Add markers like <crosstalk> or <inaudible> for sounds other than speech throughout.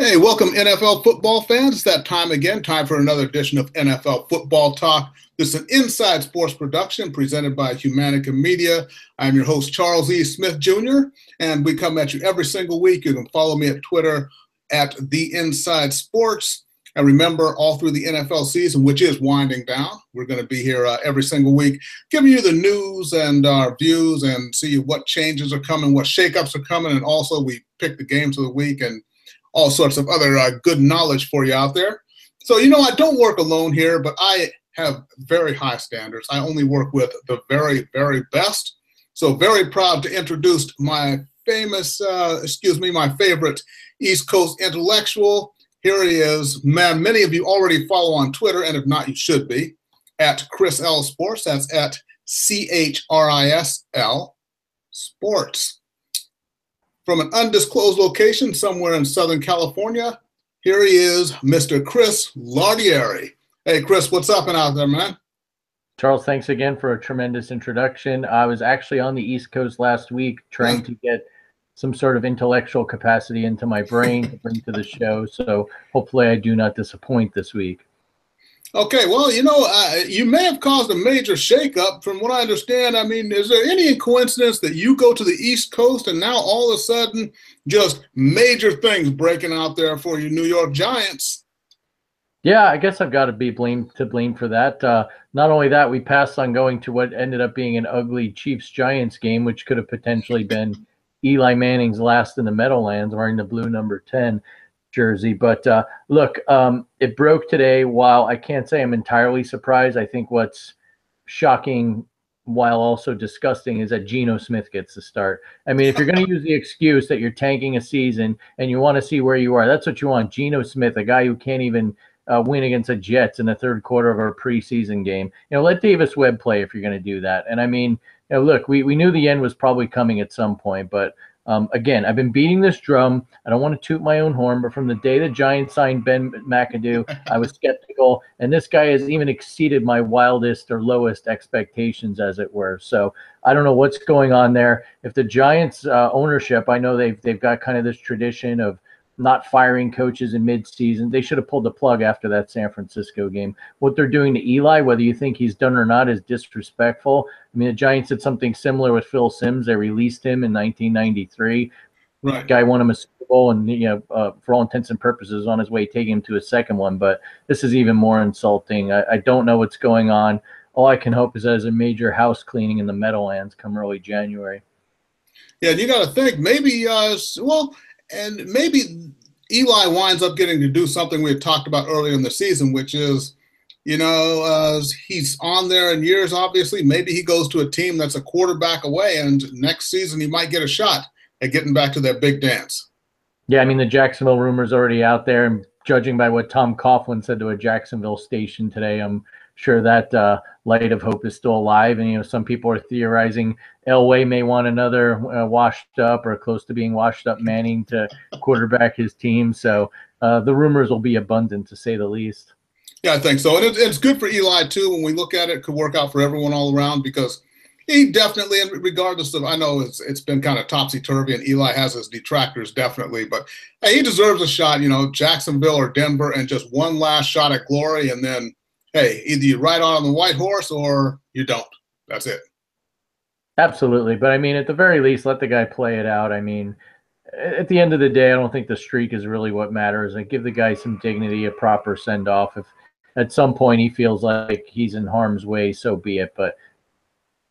Hey, welcome NFL football fans. It's that time again, time for another edition of NFL Football Talk. This is an inside sports production presented by Humanica Media. I'm your host, Charles E. Smith Jr., and we come at you every single week. You can follow me at Twitter at The Inside Sports. And remember, all through the NFL season, which is winding down, we're going to be here uh, every single week, giving you the news and our views and see what changes are coming, what shakeups are coming, and also we pick the games of the week and all sorts of other uh, good knowledge for you out there. So, you know, I don't work alone here, but I have very high standards. I only work with the very, very best. So, very proud to introduce my famous, uh, excuse me, my favorite East Coast intellectual. Here he is. Man, many of you already follow on Twitter, and if not, you should be at Chris L Sports. That's at C H R I S L Sports from an undisclosed location somewhere in Southern California. Here he is, Mr. Chris Lardieri. Hey, Chris, what's up and out there, man? Charles, thanks again for a tremendous introduction. I was actually on the East Coast last week trying to get some sort of intellectual capacity into my brain to bring to the show. So hopefully I do not disappoint this week. Okay, well, you know, uh, you may have caused a major shakeup. From what I understand, I mean, is there any coincidence that you go to the East Coast and now all of a sudden just major things breaking out there for you New York Giants? Yeah, I guess I've got to be blamed to blame for that. Uh, not only that, we passed on going to what ended up being an ugly Chiefs Giants game, which could have potentially been Eli Manning's last in the Meadowlands wearing the blue number 10 jersey. But uh, look, um, it broke today. While I can't say I'm entirely surprised, I think what's shocking while also disgusting is that Geno Smith gets to start. I mean, if you're going to use the excuse that you're tanking a season and you want to see where you are, that's what you want. Geno Smith, a guy who can't even uh, win against the Jets in the third quarter of our preseason game. You know, let Davis Webb play if you're going to do that. And I mean, you know, look, we, we knew the end was probably coming at some point, but um, again, I've been beating this drum. I don't want to toot my own horn, but from the day the Giants signed Ben McAdoo, I was <laughs> skeptical, and this guy has even exceeded my wildest or lowest expectations, as it were. So I don't know what's going on there. If the Giants uh, ownership, I know they've they've got kind of this tradition of not firing coaches in midseason. They should have pulled the plug after that San Francisco game. What they're doing to Eli, whether you think he's done or not, is disrespectful. I mean, the Giants did something similar with Phil Simms. They released him in 1993. Right. Guy won him a Super Bowl, and you know, uh, for all intents and purposes, on his way taking him to a second one. But this is even more insulting. I, I don't know what's going on. All I can hope is that there's a major house cleaning in the Meadowlands come early January. Yeah, and you got to think maybe. Uh, well, and maybe Eli winds up getting to do something we had talked about earlier in the season, which is, you know, uh, he's on there in years, obviously. Maybe he goes to a team that's a quarterback away, and next season he might get a shot at getting back to that big dance. Yeah, I mean, the Jacksonville rumor's already out there, and judging by what Tom Coughlin said to a Jacksonville station today, I'm sure that uh, light of hope is still alive. And you know, some people are theorizing Elway may want another uh, washed up or close to being washed up Manning to quarterback his team. So uh, the rumors will be abundant, to say the least. Yeah, I think so, and it, it's good for Eli too. When we look at it, it could work out for everyone all around because he definitely, and regardless of, I know it's it's been kind of topsy turvy, and Eli has his detractors definitely, but hey, he deserves a shot. You know, Jacksonville or Denver, and just one last shot at glory, and then hey, either you ride on the white horse or you don't. That's it. Absolutely. But I mean, at the very least, let the guy play it out. I mean, at the end of the day, I don't think the streak is really what matters. And give the guy some dignity, a proper send off. If at some point he feels like he's in harm's way, so be it. But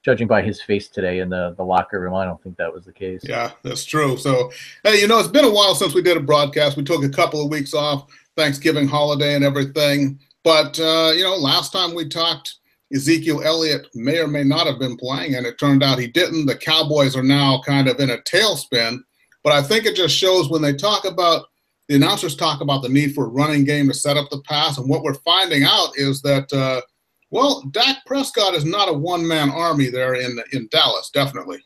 judging by his face today in the, the locker room, I don't think that was the case. Yeah, that's true. So, hey, you know, it's been a while since we did a broadcast. We took a couple of weeks off, Thanksgiving holiday and everything. But, uh, you know, last time we talked, Ezekiel Elliott may or may not have been playing, and it turned out he didn't. The Cowboys are now kind of in a tailspin. But I think it just shows when they talk about the announcers talk about the need for a running game to set up the pass. And what we're finding out is that, uh, well, Dak Prescott is not a one man army there in, in Dallas, definitely.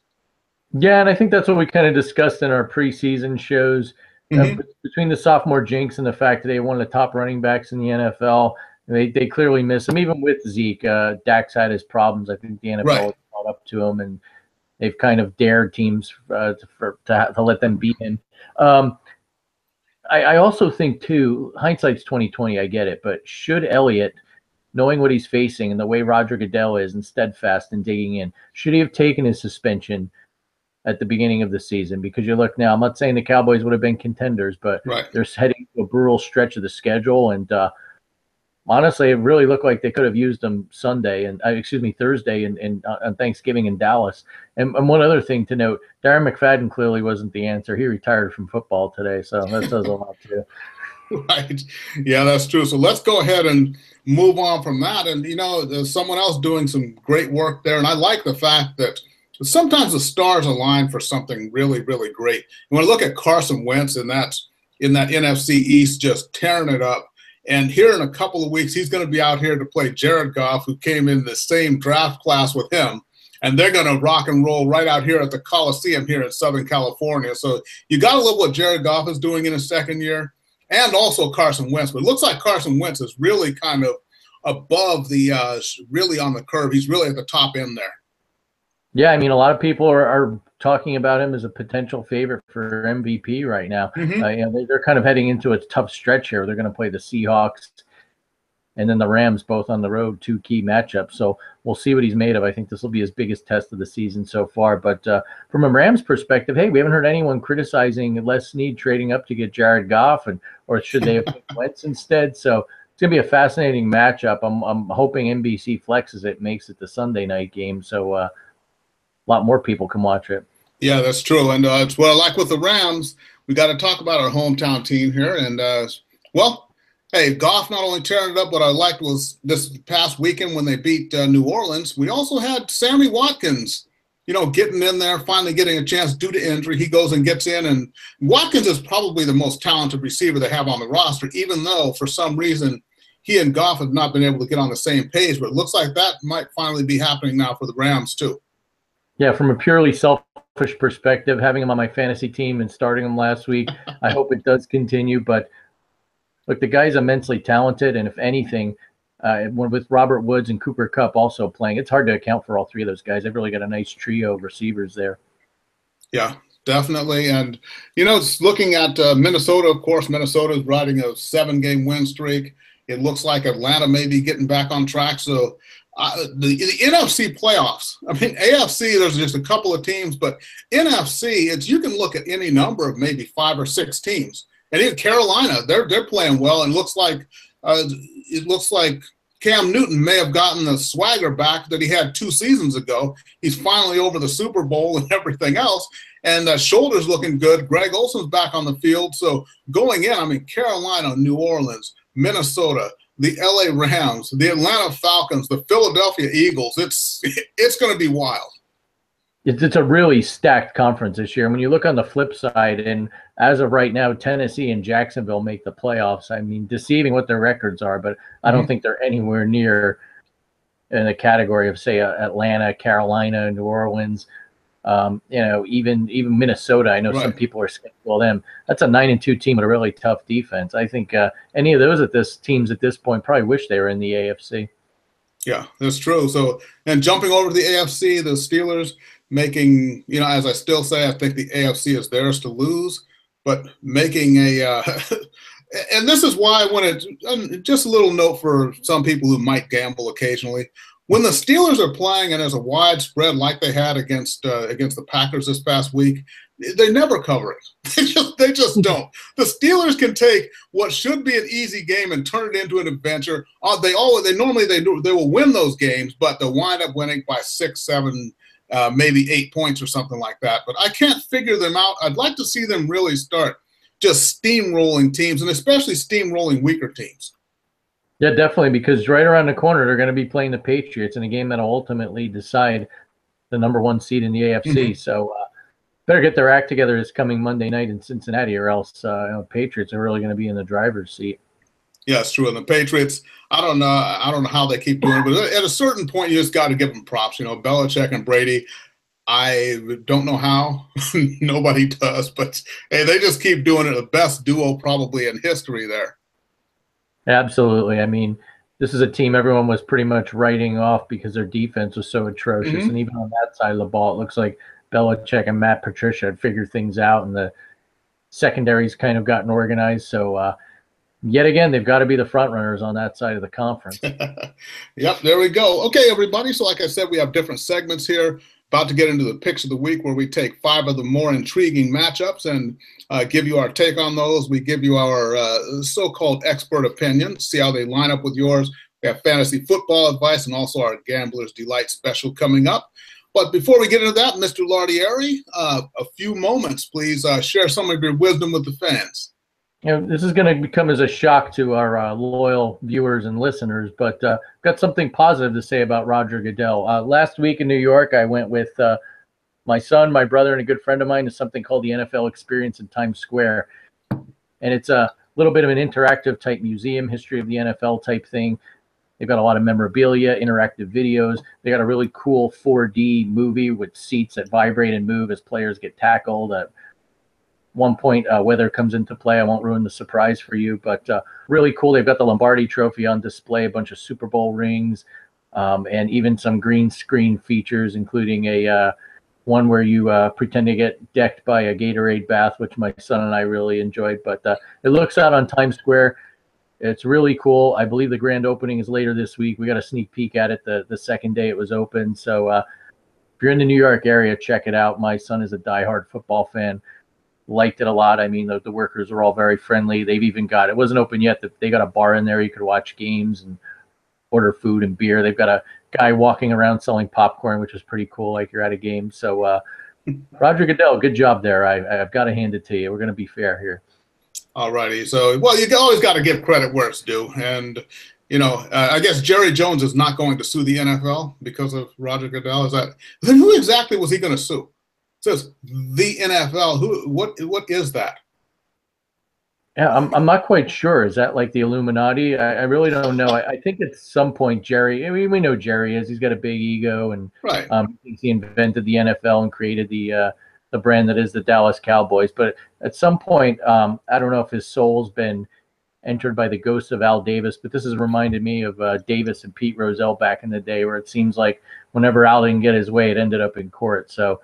Yeah, and I think that's what we kind of discussed in our preseason shows. Uh, mm-hmm. Uh, between the sophomore jinx and the fact that they one of the top running backs in the NFL, they they clearly miss him. Even with Zeke, uh, Dak's had his problems. I think the NFL right. caught up to him, and they've kind of dared teams uh, to, for, to, to let them beat him. Um, I, I also think too, hindsight's twenty twenty. I get it, but should Elliott, knowing what he's facing and the way Roger Goodell is and steadfast and digging in, should he have taken his suspension at the beginning of the season? Because you look now, I'm not saying the Cowboys would have been contenders, but right. they're heading to a brutal stretch of the schedule, and uh, honestly, it really looked like they could have used them Sunday and uh, excuse me Thursday and, and uh, on Thanksgiving in Dallas. And, and, one other thing to note, Darren McFadden clearly wasn't the answer. He retired from football today, so that says a lot too. <laughs> Right. Yeah, that's true. So let's go ahead and move on from that. And you know, there's someone else doing some great work there, and I like the fact that. Sometimes the stars align for something really, really great. When I look at Carson Wentz and that's in that NFC East just tearing it up, and here in a couple of weeks, he's going to be out here to play Jared Goff, who came in the same draft class with him. And they're going to rock and roll right out here at the Coliseum here in Southern California. So you got to love what Jared Goff is doing in his second year and also Carson Wentz. But it looks like Carson Wentz is really kind of above the, uh, really on the curve. He's really at the top end there. Yeah, I mean, a lot of people are, are talking about him as a potential favorite for MVP right now. Mm-hmm. Uh, you know, they, are kind of heading into a tough stretch here. They're going to play the Seahawks and then the Rams both on the road, two key matchups. So we'll see what he's made of. I think this will be his biggest test of the season so far. But uh, from a Rams perspective, hey, we haven't heard anyone criticizing Les Snead trading up to get Jared Goff, and or should they have <laughs> picked Wentz instead? So it's gonna be a fascinating matchup. I'm I'm hoping NBC flexes it, makes it the Sunday night game. So. Uh, a lot more people can watch it. Yeah, that's true. And uh, it's what I like with the Rams. We got to talk about our hometown team here. And, uh, well, hey, Goff not only tearing it up, what I liked was this past weekend when they beat uh, New Orleans, we also had Sammy Watkins, you know, getting in there, finally getting a chance due to injury. He goes and gets in. And Watkins is probably the most talented receiver they have on the roster, even though for some reason he and Goff have not been able to get on the same page. But it looks like that might finally be happening now for the Rams, too. Yeah, from a purely selfish perspective, having him on my fantasy team and starting him last week, I <laughs> hope it does continue. But look, the guy's immensely talented, and if anything, uh, with Robert Woods and Cooper Kupp also playing, it's hard to account for all three of those guys. They've really got a nice trio of receivers there. Yeah, definitely. And, you know, looking at uh, Minnesota, of course, Minnesota is riding a seven game win streak. It looks like Atlanta may be getting back on track. So uh, the, the NFC playoffs. I mean, AFC, there's just a couple of teams, but NFC, it's you can look at any number of maybe five or six teams. And in Carolina, they're they're playing well, and looks like uh, it looks like Cam Newton may have gotten the swagger back that he had two seasons ago. He's finally over the Super Bowl <laughs> and everything else, and uh, shoulders looking good. Greg Olsen's back on the field, so going in, I mean, Carolina, New Orleans, Minnesota, the LA Rams, the Atlanta Falcons, the Philadelphia Eagles. It's it's going to be wild. It's, it's a really stacked conference this year. And when you look on the flip side, and as of right now, Tennessee and Jacksonville make the playoffs. I mean, deceiving what their records are, but I don't mm-hmm. think they're anywhere near in the category of say Atlanta, Carolina, New Orleans. Um, you know, even even Minnesota. I know right. some people are skeptical of them. That's a nine and two team with a really tough defense. I think uh, any of those at this teams at this point probably wish they were in the AFC. Yeah, that's true. So, and jumping over to the AFC, the Steelers making, you know, as I still say, I think the AFC is theirs to lose, but making a, uh, <laughs> and this is why I wanted um, just a little note for some people who might gamble occasionally when the Steelers are playing and there's a wide spread like they had against uh, against the Packers this past week, they never cover it. <laughs> They just they just don't. The Steelers can take what should be an easy game and turn it into an adventure. Uh, they always they normally they do they will win those games, but they'll wind up winning by six, seven, uh, maybe eight points or something like that. But I can't figure them out. I'd like to see them really start just steamrolling teams and especially steamrolling weaker teams. Yeah, definitely, because right around the corner they're going to be playing the Patriots in a game that'll ultimately decide the number one seed in the AFC. Mm-hmm. So uh, better get their act together this coming Monday night in Cincinnati, or else uh, you know, Patriots are really going to be in the driver's seat. Yeah, it's true. And the Patriots, I don't know, I don't know how they keep doing it, but at a certain point, you just got to give them props. You know, Belichick and Brady. I don't know how. <laughs> Nobody does, but hey, they just keep doing it. The best duo probably in history there. Absolutely. I mean, this is a team everyone was pretty much writing off because their defense was so atrocious. Mm-hmm. And even on that side of the ball, it looks like Belichick and Matt Patricia had figured things out, and the secondaries kind of gotten organized. So uh, yet again, they've got to be the front runners on that side of the conference. <laughs> yep, there we go. Okay, everybody. So, like I said, we have different segments here. About to get into the picks of the week, where we take five of the more intriguing matchups and uh, give you our take on those. We give you our uh, so-called expert opinion, see how they line up with yours. We have fantasy football advice and also our Gambler's Delight special coming up. But before we get into that, Mr. Lardieri, uh, a few moments, please uh, share some of your wisdom with the fans. You know, this is going to become as a shock to our uh, loyal viewers and listeners, but uh, got something positive to say about Roger Goodell. Uh, last week in New York, I went with uh, my son, my brother, and a good friend of mine to something called the NFL Experience in Times Square, and it's a little bit of an interactive type museum, history of the NFL type thing. They've got a lot of memorabilia, interactive videos. They got a really cool 4D movie with seats that vibrate and move as players get tackled. At one point, uh, weather comes into play. I won't ruin the surprise for you, but uh, really cool. They've got the Lombardi Trophy on display, a bunch of Super Bowl rings, um, and even some green screen features, including a uh, one where you uh, pretend to get decked by a Gatorade bath, which my son and I really enjoyed. But uh, it looks out on Times Square. It's really cool. I believe the grand opening is later this week. We got a sneak peek at it the, the second day it was open. So uh, if you're in the New York area, check it out. My son is a diehard football fan. Liked it a lot. I mean, the, the workers are all very friendly. They've even got it wasn't open yet. They got a bar in there. You could watch games and order food and beer. They've got a guy walking around selling popcorn, which is pretty cool. Like you're at a game. So uh, <laughs> Roger Goodell, good job there. I, I've got to hand it to you. We're going to be fair here. All righty. So, well, you always got to give credit where it's due. And, you know, uh, I guess Jerry Jones is not going to sue the NFL because of Roger Goodell. Is that then who exactly was he going to sue? Says the NFL. Who? What? What is that? Yeah, I'm, I'm not quite sure. Is that like the Illuminati? I, I really don't know. I, I, think at some point Jerry. I mean, we know Jerry is. He's got a big ego, and right. um, he invented the NFL and created the uh, the brand that is the Dallas Cowboys. But at some point, um, I don't know if his soul's been entered by the ghost of Al Davis, but this has reminded me of uh, Davis and Pete Rozelle back in the day, where it seems like whenever Al didn't get his way, it ended up in court. So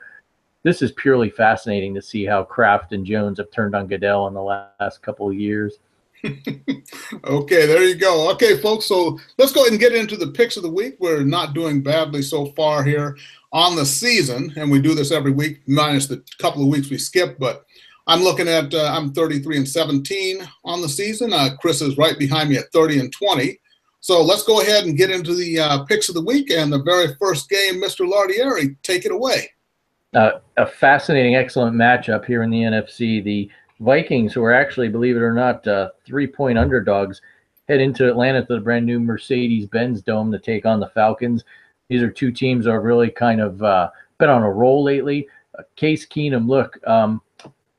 this is purely fascinating to see how Kraft and Jones have turned on Goodell in the last couple of years. <laughs> okay, there you go. Okay, folks, so let's go ahead and get into the picks of the week. We're not doing badly so far here on the season, and we do this every week, minus the couple of weeks we skip. But I'm looking at uh, I'm 33 and 17 on the season. Uh, Chris is right behind me at 30 and 20. So let's go ahead and get into the uh, picks of the week. And the very first game, Mr. Lardieri, take it away. Uh, a fascinating, excellent matchup here in the NFC. The Vikings, who are actually, believe it or not, uh, three point underdogs, head into Atlanta to the brand new Mercedes Benz Dome to take on the Falcons. These are two teams that have really kind of uh, been on a roll lately. Uh, Case Keenum, look, um,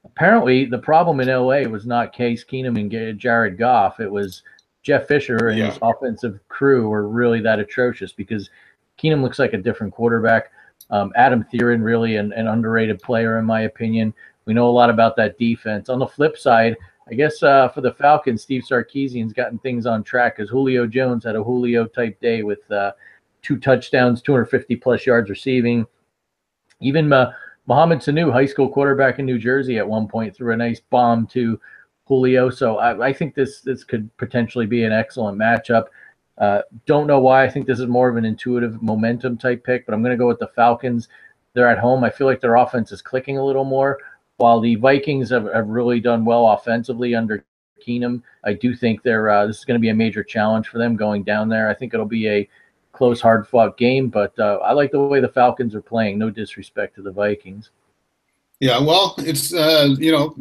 apparently the problem in LA was not Case Keenum and Jared Goff. It was Jeff Fisher and yeah. his offensive crew were really that atrocious because Keenum looks like a different quarterback. Um, Adam Thielen, really an, an, underrated player, in my opinion. We know a lot about that defense. On the flip side, I guess uh, for the Falcons, Steve Sarkisian's gotten things on track because Julio Jones had a Julio type day with uh, two touchdowns, 250 plus yards receiving. Even uh, Mohamed Sanu, high school quarterback in New Jersey, at one point threw a nice bomb to Julio. So I, I think this this could potentially be an excellent matchup. Uh, don't know why. I think this is more of an intuitive momentum type pick, but I'm going to go with the Falcons. They're at home. I feel like their offense is clicking a little more. While the Vikings have, have really done well offensively under Keenum, I do think they're uh, this is going to be a major challenge for them going down there. I think it'll be a close, hard fought game. But uh, I like the way the Falcons are playing. No disrespect to the Vikings. Yeah, well, it's uh, you know,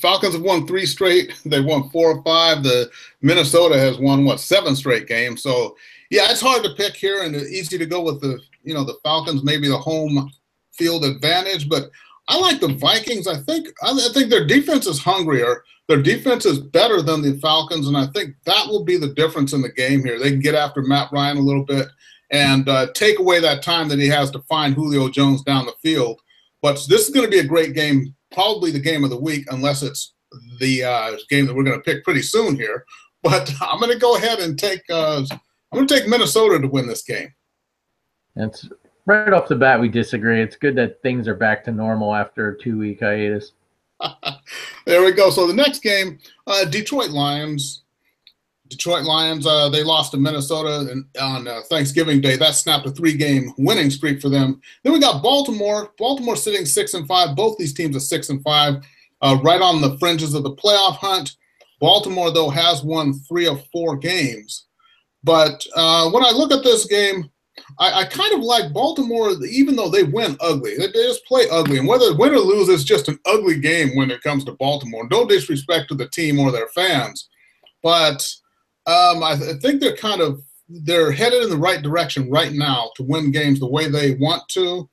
Falcons have won three straight. <laughs> They won four or five. The Minnesota has won what seven straight games. So yeah, it's hard to pick here and easy to go with the you know the Falcons, maybe the home field advantage. But I like the Vikings. I think I think their defense is hungrier. Their defense is better than the Falcons, and I think that will be the difference in the game here. They can get after Matt Ryan a little bit and uh, take away that time that he has to find Julio Jones down the field. But this is going to be a great game, probably the game of the week, unless it's the uh, game that we're going to pick pretty soon here. <laughs> But I'm going to go ahead and take uh, I'm going to take Minnesota to win this game. It's right off the bat we disagree. It's good that things are back to normal after a two week hiatus. <laughs> there we go. So the next game, uh, Detroit Lions. Detroit Lions, uh, they lost to Minnesota in, on uh, Thanksgiving Day. That snapped a three-game winning streak for them. Then we got Baltimore. Baltimore sitting six and five. Both these teams are six and five, uh, right on the fringes of the playoff hunt. Baltimore, though, has won three of four games. But uh, when I look at this game, I, I, kind of like Baltimore, even though they win ugly. They, they, just play ugly. And whether win or lose, it's just an ugly game when it comes to Baltimore. No disrespect to the team or their fans. But um, I, th- I think they're kind of they're headed in the right direction right now to win games the way they want to.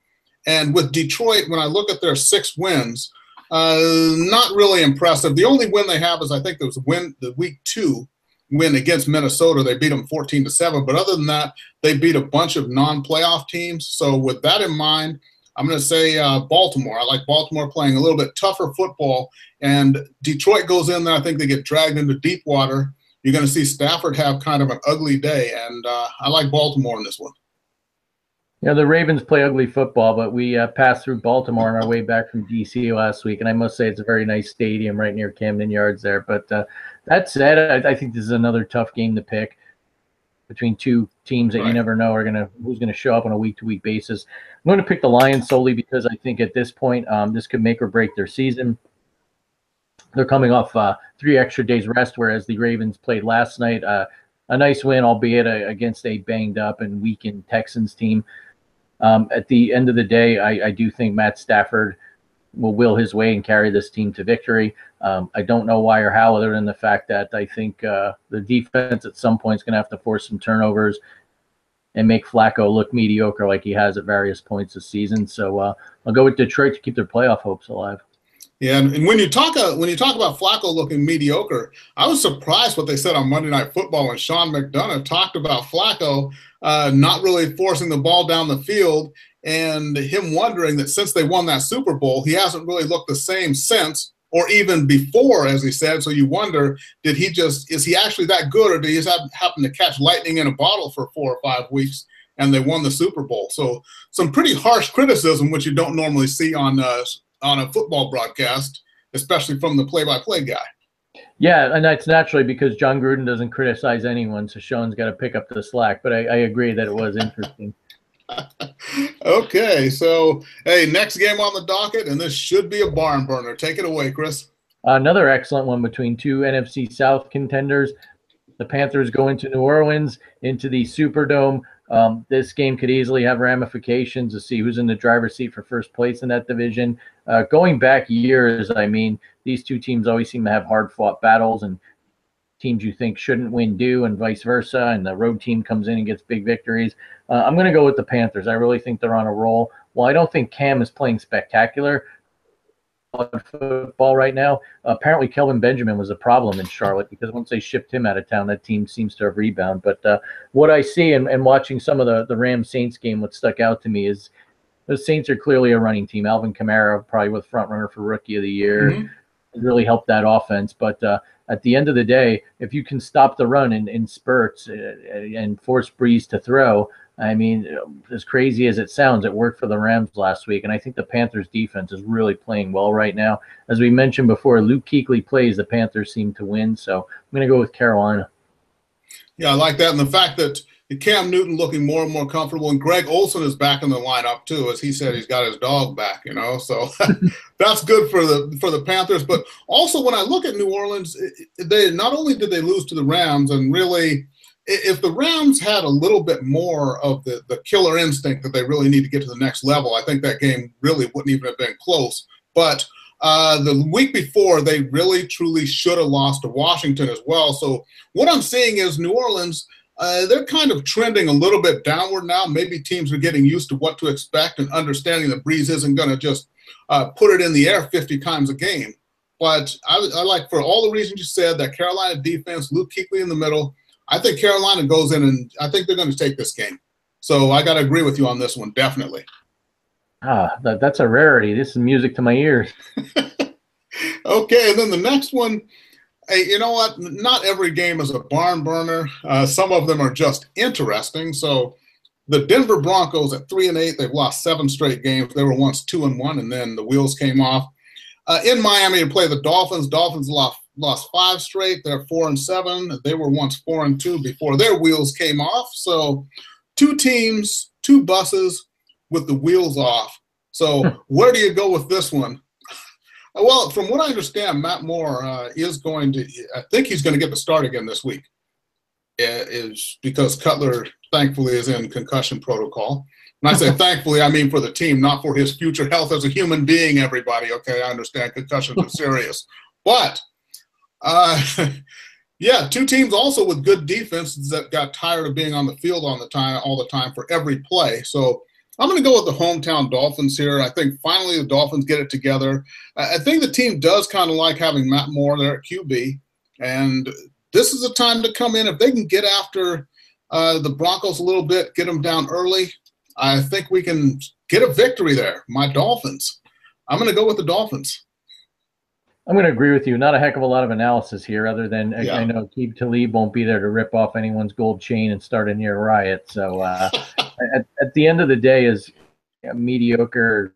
And with Detroit, when I look at their six wins, uh, not really impressive. The only win they have is I think it was win the week two win against Minnesota. They beat them 14 to 7. But other than that, they beat a bunch of non playoff teams. So, with that in mind, I'm going to say uh, Baltimore. I like Baltimore playing a little bit tougher football. And Detroit goes in there. I think they get dragged into deep water. You're going to see Stafford have kind of an ugly day. And uh, I like Baltimore in this one. Yeah, the Ravens play ugly football, but we uh, passed through Baltimore on our way back from DC last week, and I must say it's a very nice stadium right near Camden Yards there. But uh, that said, I, I, think this is another tough game to pick between two teams that right. you never know are gonna who's gonna show up on a week to week basis. I'm going to pick the Lions solely because I think at this point um, this could make or break their season. They're coming off uh, three extra days rest, whereas the Ravens played last night. Uh, a nice win, albeit a, against a banged up and weakened Texans team. Um, at the end of the day, I, I do think Matt Stafford will will his way and carry this team to victory. Um, I don't know why or how, other than the fact that I think uh, the defense at some point is going to have to force some turnovers and make Flacco look mediocre like he has at various points this season. So uh, I'll go with Detroit to keep their playoff hopes alive. Yeah, and, and when you talk uh, when you talk about Flacco looking mediocre, I was surprised what they said on Monday Night Football when Sean McDonough talked about Flacco uh, not really forcing the ball down the field and him wondering that since they won that Super Bowl, he hasn't really looked the same since or even before, as he said. So you wonder, did he just is he actually that good, or did he just happen to catch lightning in a bottle for four or five weeks and they won the Super Bowl? So some pretty harsh criticism, which you don't normally see on uh, on a football broadcast, especially from the play-by-play guy. Yeah, and that's naturally because Jon Gruden doesn't criticize anyone, so Sean's got to pick up the slack. But I, I agree that it was interesting. <laughs> okay, so hey, next game on the docket, and this should be a barn burner. Take it away, Chris. Another excellent one between two NFC South contenders. The Panthers go into New Orleans into the Superdome. Um, this game could easily have ramifications to see who's in the driver's seat for first place in that division. Uh, going back years, I mean, these two teams always seem to have hard fought battles, and teams you think shouldn't win do, and vice versa. And the road team comes in and gets big victories. Uh, I'm going to go with the Panthers. I really think they're on a roll. Well, I don't think Cam is playing spectacular football right now. apparently, Kelvin Benjamin was a problem in Charlotte because once they shipped him out of town, that team seems to have rebounded. But uh, what I see and, and watching some of the the Rams Saints game, what stuck out to me is the Saints are clearly a running team. Alvin Kamara probably with front runner for Rookie of the Year. Mm-hmm. Really helped that offense, but. Uh, at the end of the day, if you can stop the run in, in spurts uh, and force Brees to throw, I mean, as crazy as it sounds, it worked for the Rams last week, and I think the Panthers' defense is really playing well right now. As we mentioned before, Luke Kuechly plays, the Panthers seem to win, so I'm going to go with Carolina. Yeah, I like that, and the fact that Cam Newton looking more and more comfortable, and Greg Olsen is back in the lineup too, as he said he's got his dog back. You know, so <laughs> that's good for the for the Panthers. But also, when I look at New Orleans, they not only did they lose to the Rams, and really if the Rams had a little bit more of the, the killer instinct that they really need to get to the next level, I think that game really wouldn't even have been close. But uh, the week before, they really truly should have lost to Washington as well. So what I'm seeing is New Orleans, uh, they're kind of trending a little bit downward now. Maybe teams are getting used to what to expect and understanding that Brees isn't going to just uh, put it in the air 50 times a game. But I, I like, for all the reasons you said, that Carolina defense, Luke Kuechly in the middle, I think Carolina goes in and I think they're going to take this game. So I got to agree with you on this one, definitely. Ah, that, that's a rarity. This is music to my ears. <laughs> okay, and then the next one, hey, you know what? Not every game is a barn burner. Uh, some of them are just interesting. So the Denver Broncos at three and eight, they've lost seven straight games. They were once two and one, and then the wheels came off. uh, in Miami to play the Dolphins. Dolphins lost lost five straight. They're four and seven. They were once four and two before their wheels came off. So, two teams, two buses with the wheels off. So, <laughs> where do you go with this one? Well, from what I understand, Matt Moore uh, is going to. I think he's going to get the start again this week. Is because Cutler, thankfully, is in concussion protocol. And I say <laughs> thankfully, I mean for the team, not for his future health as a human being. Everybody, okay? I understand concussions are serious, but uh, <laughs> yeah, two teams also with good defenses that got tired of being on the field on the time all the time for every play. So I'm going to go with the hometown Dolphins here. I think finally the Dolphins get it together. I think the team does kind of like having Matt Moore there at QB, and this is a time to come in if they can get after uh, the Broncos a little bit, get them down early. I think we can get a victory there. My Dolphins. I'm going to go with the Dolphins. I'm going to agree with you. Not a heck of a lot of analysis here, other than yeah. I know Aqib Talib won't be there to rip off anyone's gold chain and start a near riot. So uh, <laughs> at, at the end of the day, is mediocre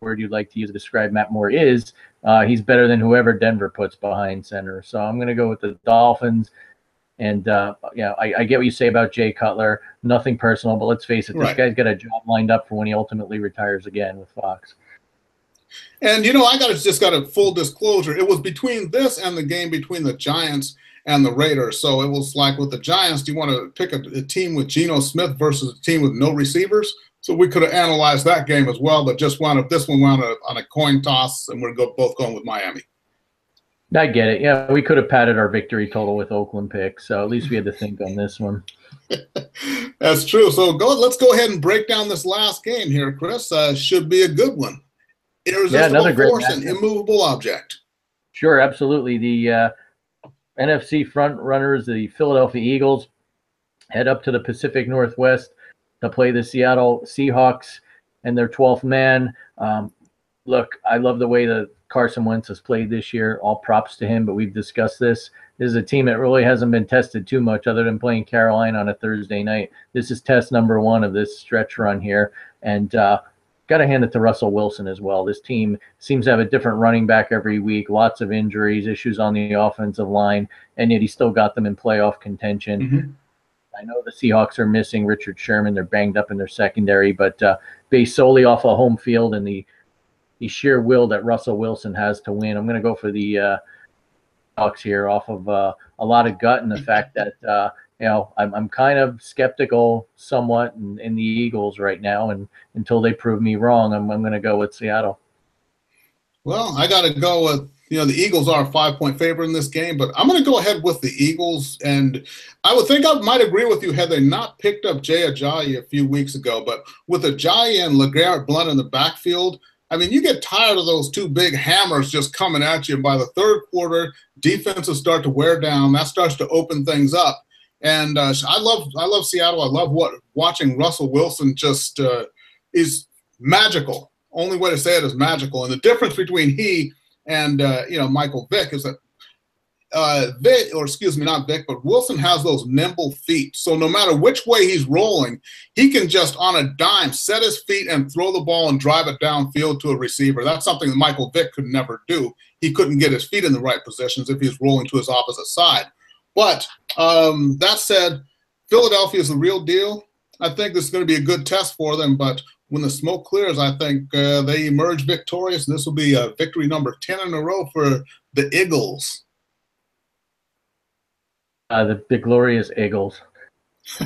word you'd like to use to describe Matt Moore is, uh, he's better than whoever Denver puts behind center. So I'm going to go with the Dolphins. And uh, yeah, I, I, get what you say about Jay Cutler. Nothing personal, but let's face it, this right. guy's got a job lined up for when he ultimately retires again with Fox. And you know, I got just got a full disclosure. It was between this and the game between the Giants and the Raiders. So it was like with the Giants, do you want to pick a, a team with Geno Smith versus a team with no receivers? So we could have analyzed that game as well, but just wound up this one wound up on a coin toss, and we're go, both going with Miami. I get it. Yeah, we could have padded our victory total with Oakland pick, so at least we had to think on this one. <laughs> That's true. So go. Let's go ahead and break down this last game here, Chris. Uh, should be a good one irresistible yeah, force and immovable object. Sure, absolutely. The uh, NFC front runners, the Philadelphia Eagles, head up to the Pacific Northwest to play the Seattle Seahawks and their 12th man. Um, look, I love the way that Carson Wentz has played this year. All props to him, but we've discussed this. This is a team that really hasn't been tested too much other than playing Carolina on a Thursday night. This is test number one of this stretch run here. And uh, got to hand it to Russell Wilson as well. This team seems to have a different running back every week, lots of injuries, issues on the offensive line, and yet he still got them in playoff contention. Mm-hmm. I know the Seahawks are missing Richard Sherman. They're banged up in their secondary, but uh, based solely off of home field and the the sheer will that Russell Wilson has to win, I'm going to go for the uh, Hawks here off of uh, a lot of gut and the fact that uh, you know, I'm, I'm kind of skeptical somewhat in, in the Eagles right now. And until they prove me wrong, I'm, I'm going to go with Seattle. Well, I got to go with, you know, the Eagles are a five point favorite in this game, but I'm going to go ahead with the Eagles. And I would think I might agree with you had they not picked up Jay Ajayi a few weeks ago. But with Ajayi and LeGarrette Blunt in the backfield, I mean, you get tired of those two big hammers just coming at you. And By the third quarter, defenses start to wear down. That starts to open things up. And uh, I love I love Seattle. I love what watching Russell Wilson just uh, is magical. Only way to say it is magical. And the difference between he and uh, you know Michael Vick is that uh, Vick, or excuse me, not Vick, but Wilson has those nimble feet. So no matter which way he's rolling, he can just on a dime set his feet and throw the ball and drive it downfield to a receiver. That's something that Michael Vick could never do. He couldn't get his feet in the right positions if he's rolling to his opposite side. But um, that said, Philadelphia is the real deal. I think this is going to be a good test for them. But when the smoke clears, I think uh, they emerge victorious. And this will be a victory number 10 in a row for the Eagles. Uh, the, the glorious Eagles. <laughs>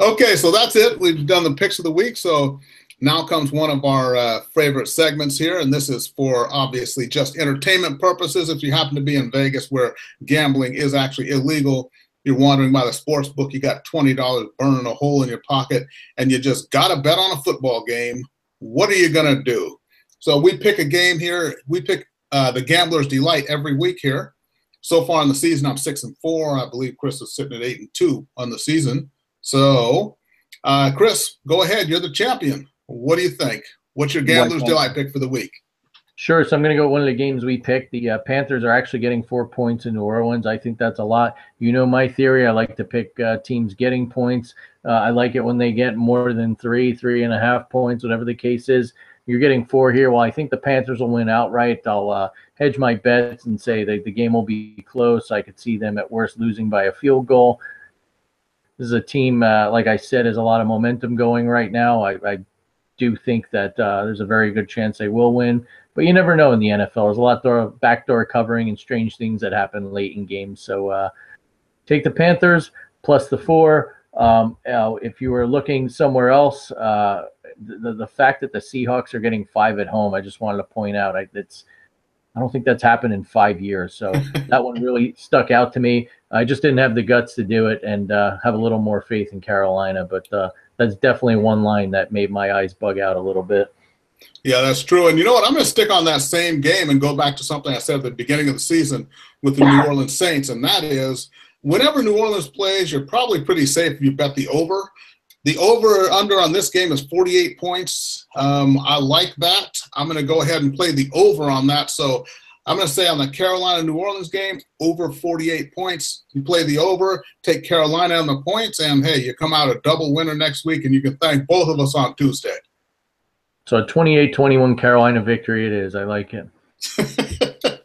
okay, so that's it. We've done the picks of the week. So now comes one of our uh, favorite segments here, and this is for obviously just entertainment purposes. If you happen to be in Vegas where gambling is actually illegal, you're wandering by the sports book, you got $20 burning a hole in your pocket, and you just got to bet on a football game. What are you going to do? So we pick a game here. We pick uh, the Gambler's Delight every week here. So far in the season, I'm six and four. I believe Chris is sitting at eight and two on the season. So, uh, Chris, go ahead. You're the champion. What do you think? What's your gambler's delight pick for the week? Sure. So I'm going to go one of the games we picked. The uh, Panthers are actually getting four points in New Orleans. I think that's a lot. You know my theory. I like to pick uh, teams getting points. Uh, I like it when they get more than three, three and a half points, whatever the case is. you're getting four here. Well, I think the Panthers will win outright. I'll uh, hedge my bets and say that the game will be close. I could see them at worst losing by a field goal. This is a team, uh, like I said, has a lot of momentum going right now. I, I do think that uh, there's a very good chance they will win, but you never know in the NFL. There's a lot of backdoor covering and strange things that happen late in games. So uh, take the Panthers plus the four. Um, uh, if you were looking somewhere else, uh, the, the fact that the Seahawks are getting five at home, I just wanted to point out. I, it's I don't think that's happened in five years. So <laughs> that one really stuck out to me. I just didn't have the guts to do it and uh, have a little more faith in Carolina. But uh, that's definitely one line that made my eyes bug out a little bit. Yeah, that's true. And you know what? I'm going to stick on that same game and go back to something I said at the beginning of the season with the New Orleans Saints, and that is whenever New Orleans plays, you're probably pretty safe if you bet the over. The over under on this game is 48 points. Um, I like that. I'm going to go ahead and play the over on that. So I'm going to say on the Carolina New Orleans game, over 48 points. You play the over, take Carolina on the points, and hey, you come out a double winner next week, and you can thank both of us on Tuesday. So a 28 21 Carolina victory it is. I like it. <laughs>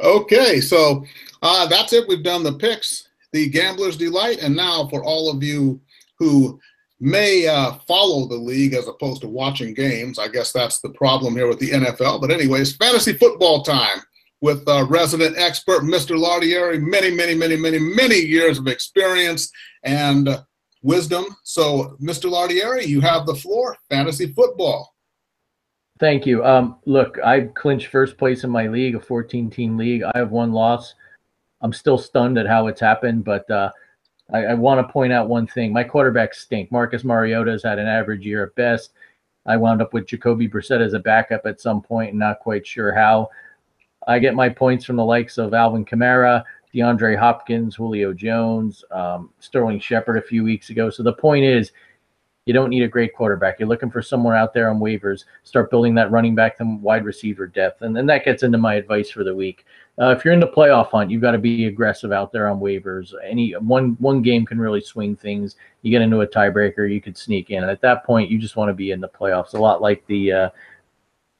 okay, so uh, that's it. We've done the picks, the gambler's delight, and now for all of you who may uh, follow the league as opposed to watching games. I guess that's the problem here with the NFL. But, anyways, fantasy football time with uh, resident expert Mr. Lardieri, many, many, many, many, many years of experience and wisdom. So, Mr. Lardieri, you have the floor. Fantasy football. Thank you. Um, look, I clinched first place in my league, a 14 team league. I have one loss. I'm still stunned at how it's happened, but uh, I, I want to point out one thing. My quarterbacks stink. Marcus Mariota has had an average year at best. I wound up with Jacoby Brissett as a backup at some point and not quite sure how. I get my points from the likes of Alvin Kamara, DeAndre Hopkins, Julio Jones, um, Sterling Shepard a few weeks ago. So the point is, you don't need a great quarterback. You're looking for someone out there on waivers. Start building that running back and wide receiver depth. And then that gets into my advice for the week. Uh, if you're in the playoff hunt, you've got to be aggressive out there on waivers. Any one one game can really swing things. You get into a tiebreaker, you could sneak in. And at that point, you just want to be in the playoffs. A lot like the uh,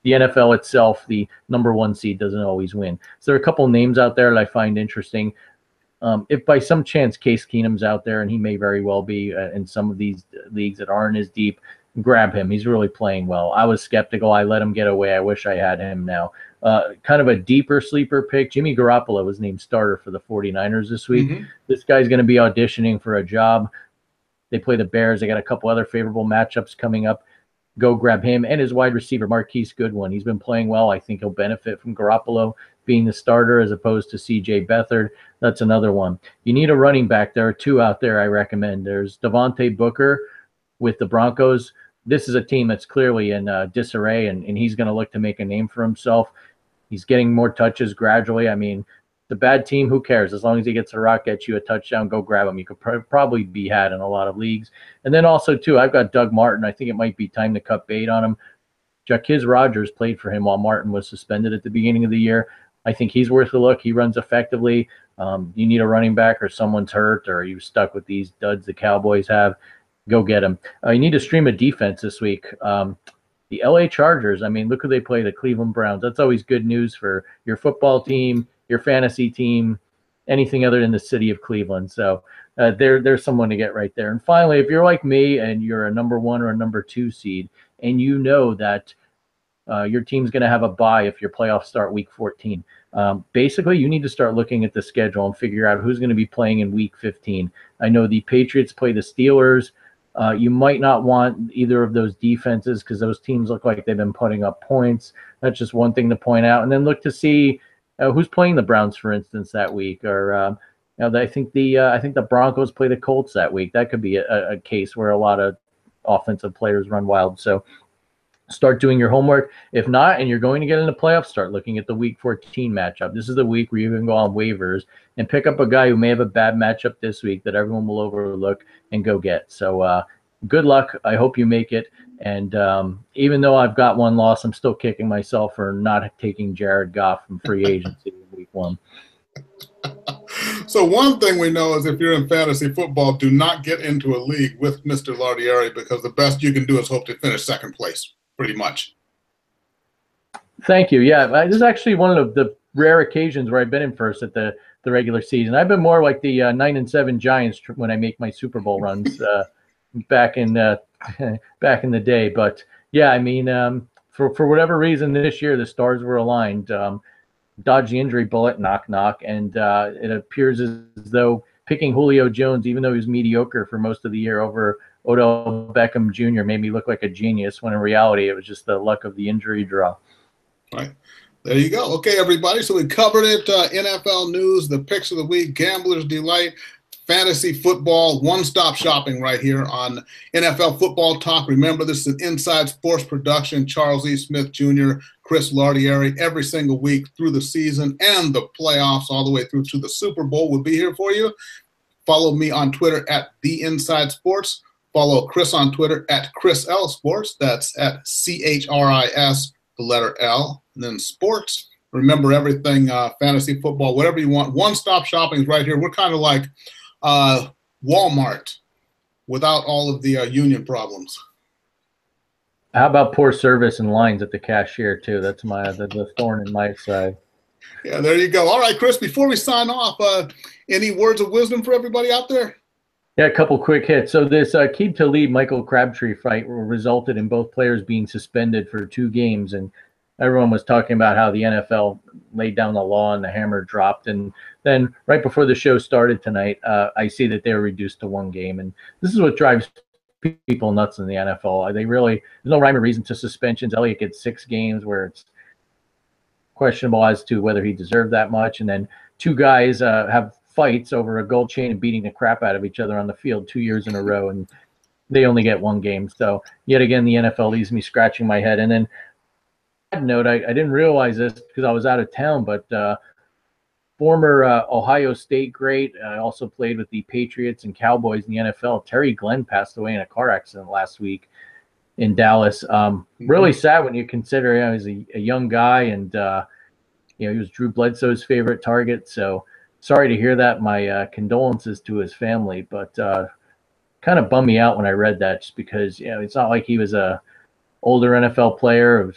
the NFL itself, the number one seed doesn't always win. So there are a couple names out there that I find interesting. Um, if by some chance Case Keenum's out there, and he may very well be uh, in some of these leagues that aren't as deep, grab him. He's really playing well. I was skeptical. I let him get away. I wish I had him now. Uh, kind of a deeper sleeper pick. Jimmy Garoppolo was named starter for the 49ers this week. Mm-hmm. This guy's going to be auditioning for a job. They play the Bears. They got a couple other favorable matchups coming up. Go grab him and his wide receiver, Marquise Goodwin. He's been playing well. I think he'll benefit from Garoppolo being the starter as opposed to CJ Beathard. That's another one. You need a running back. There are two out there I recommend. There's Devontae Booker with the Broncos. This is a team that's clearly in uh, disarray, and, and he's going to look to make a name for himself. He's getting more touches gradually. I mean, the bad team, who cares? As long as he gets a rock, at you a touchdown, go grab him. You could pr- probably be had in a lot of leagues. And then also, too, I've got Doug Martin. I think it might be time to cut bait on him. Jacquizz Rodgers played for him while Martin was suspended at the beginning of the year. I think he's worth a look. He runs effectively. Um, you need a running back or someone's hurt or you're stuck with these duds the Cowboys have. Go get him. Uh, you need to stream a defense this week. Um, the LA Chargers, I mean, look who they play, the Cleveland Browns. That's always good news for your football team, your fantasy team, anything other than the city of Cleveland. So uh, there, there's someone to get right there. And finally, if you're like me and you're a number one or a number two seed, and you know that uh, your team's going to have a bye if your playoffs start week 14. Um, basically, you need to start looking at the schedule and figure out who's going to be playing in week 15. I know the Patriots play the Steelers. Uh, you might not want either of those defenses because those teams look like they've been putting up points. That's just one thing to point out. And then look to see uh, who's playing the Browns, for instance, that week. Or um, you know, I think the uh, I think the Broncos play the Colts that week. That could be a, a case where a lot of offensive players run wild. So start doing your homework. If not, and you're going to get in the playoffs, start looking at the week 14 matchup. This is the week where you can go on waivers and pick up a guy who may have a bad matchup this week that everyone will overlook and go get. So, uh, good luck. I hope you make it. And um, even though I've got one loss, I'm still kicking myself for not taking Jared Goff from free agency in week one. So one thing we know is if you're in fantasy football, do not get into a league with Mr. Lardieri because the best you can do is hope to finish second place pretty much. Thank you. Yeah, this is actually one of the rare occasions where I've been in first at the the regular season. I've been more like the uh, nine and seven Giants when I make my Super Bowl runs uh, back in uh, <laughs> back in the day. But yeah, I mean, um, for for whatever reason this year the stars were aligned. Um, dodge the injury bullet, knock knock, and uh, it appears as though picking Julio Jones, even though he was mediocre for most of the year, over Odell Beckham Jr. made me look like a genius. When in reality, it was just the luck of the injury draw. Right. There you go. Okay, everybody. So we covered it. Uh, NFL news, the picks of the week, Gambler's Delight, fantasy football, one stop shopping right here on NFL Football Talk. Remember, this is an inside sports production. Charles E. Smith Jr., Chris Lardieri, every single week through the season and the playoffs, all the way through to the Super Bowl, will be here for you. Follow me on Twitter at The Inside Sports. Follow Chris on Twitter at Chris L Sports. That's at C H R I S, the letter L and then sports. Remember everything, uh, fantasy football, whatever you want. One stop shopping is right here. We're kind of like uh, Walmart without all of the uh, union problems. How about poor service and lines at the cashier too? That's my the, the thorn in my side. Yeah, there you go. All right, Chris. Before we sign off, uh, any words of wisdom for everybody out there? Yeah, a couple quick hits. So this uh, Aqib Talib Michael Crabtree fight resulted in both players being suspended for two games, and everyone was talking about how the NFL laid down the law and the hammer dropped. And then right before the show started tonight, uh, I see that they were reduced to one game. And this is what drives people nuts in the NFL. They really, there's no rhyme or reason to suspensions. Elliott gets six games where it's questionable as to whether he deserved that much. And then two guys uh, have fights over a gold chain and beating the crap out of each other on the field two years in a row. And they only get one game. So yet again, the NFL leaves me scratching my head. And then note, I, I didn't realize this because I was out of town, but uh, former uh, Ohio State great, uh, also played with the Patriots and Cowboys in the NFL. Terry Glenn passed away in a car accident last week in Dallas. Um, mm-hmm. Really sad when you consider you know, he's a, a young guy and uh, you know he was Drew Bledsoe's favorite target. So sorry to hear that. My uh, condolences to his family, but uh, kind of bummed me out when I read that, just because you know it's not like he was a older NFL player of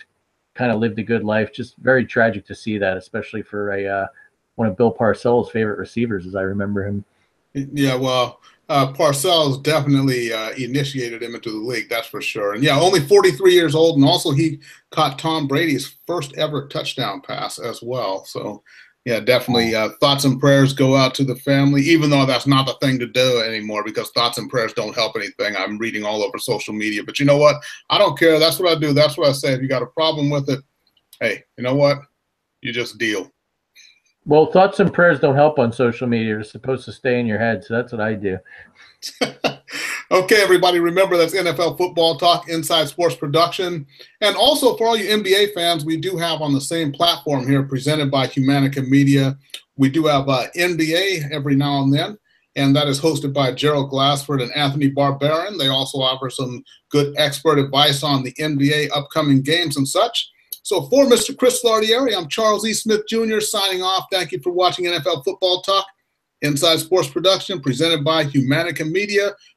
kind of lived a good life. Just very tragic to see that, especially for a uh, one of Bill Parcells' favorite receivers, as I remember him. Yeah, well, uh, Parcells definitely uh, initiated him into the league, that's for sure. And yeah, only 43 years old, and also he caught Tom Brady's first ever touchdown pass as well. So yeah, definitely. Uh, thoughts and prayers go out to the family, even though that's not the thing to do anymore because thoughts and prayers don't help anything. I'm reading all over social media, but you know what? I don't care. That's what I do. That's what I say. If you got a problem with it, hey, you know what? You just deal. Well, thoughts and prayers don't help on social media. They're supposed to stay in your head. So that's what I do. <laughs> Okay, everybody, remember that's NFL Football Talk Inside Sports Production. And also for all you NBA fans, we do have on the same platform here presented by Humanica Media. We do have uh, NBA every now and then, and that is hosted by Gerald Glassford and Anthony Barbarin. They also offer some good expert advice on the NBA upcoming games and such. So for Mr. Chris Lardieri, I'm Charles E. Smith Jr. signing off. Thank you for watching NFL Football Talk Inside Sports Production presented by Humanica Media.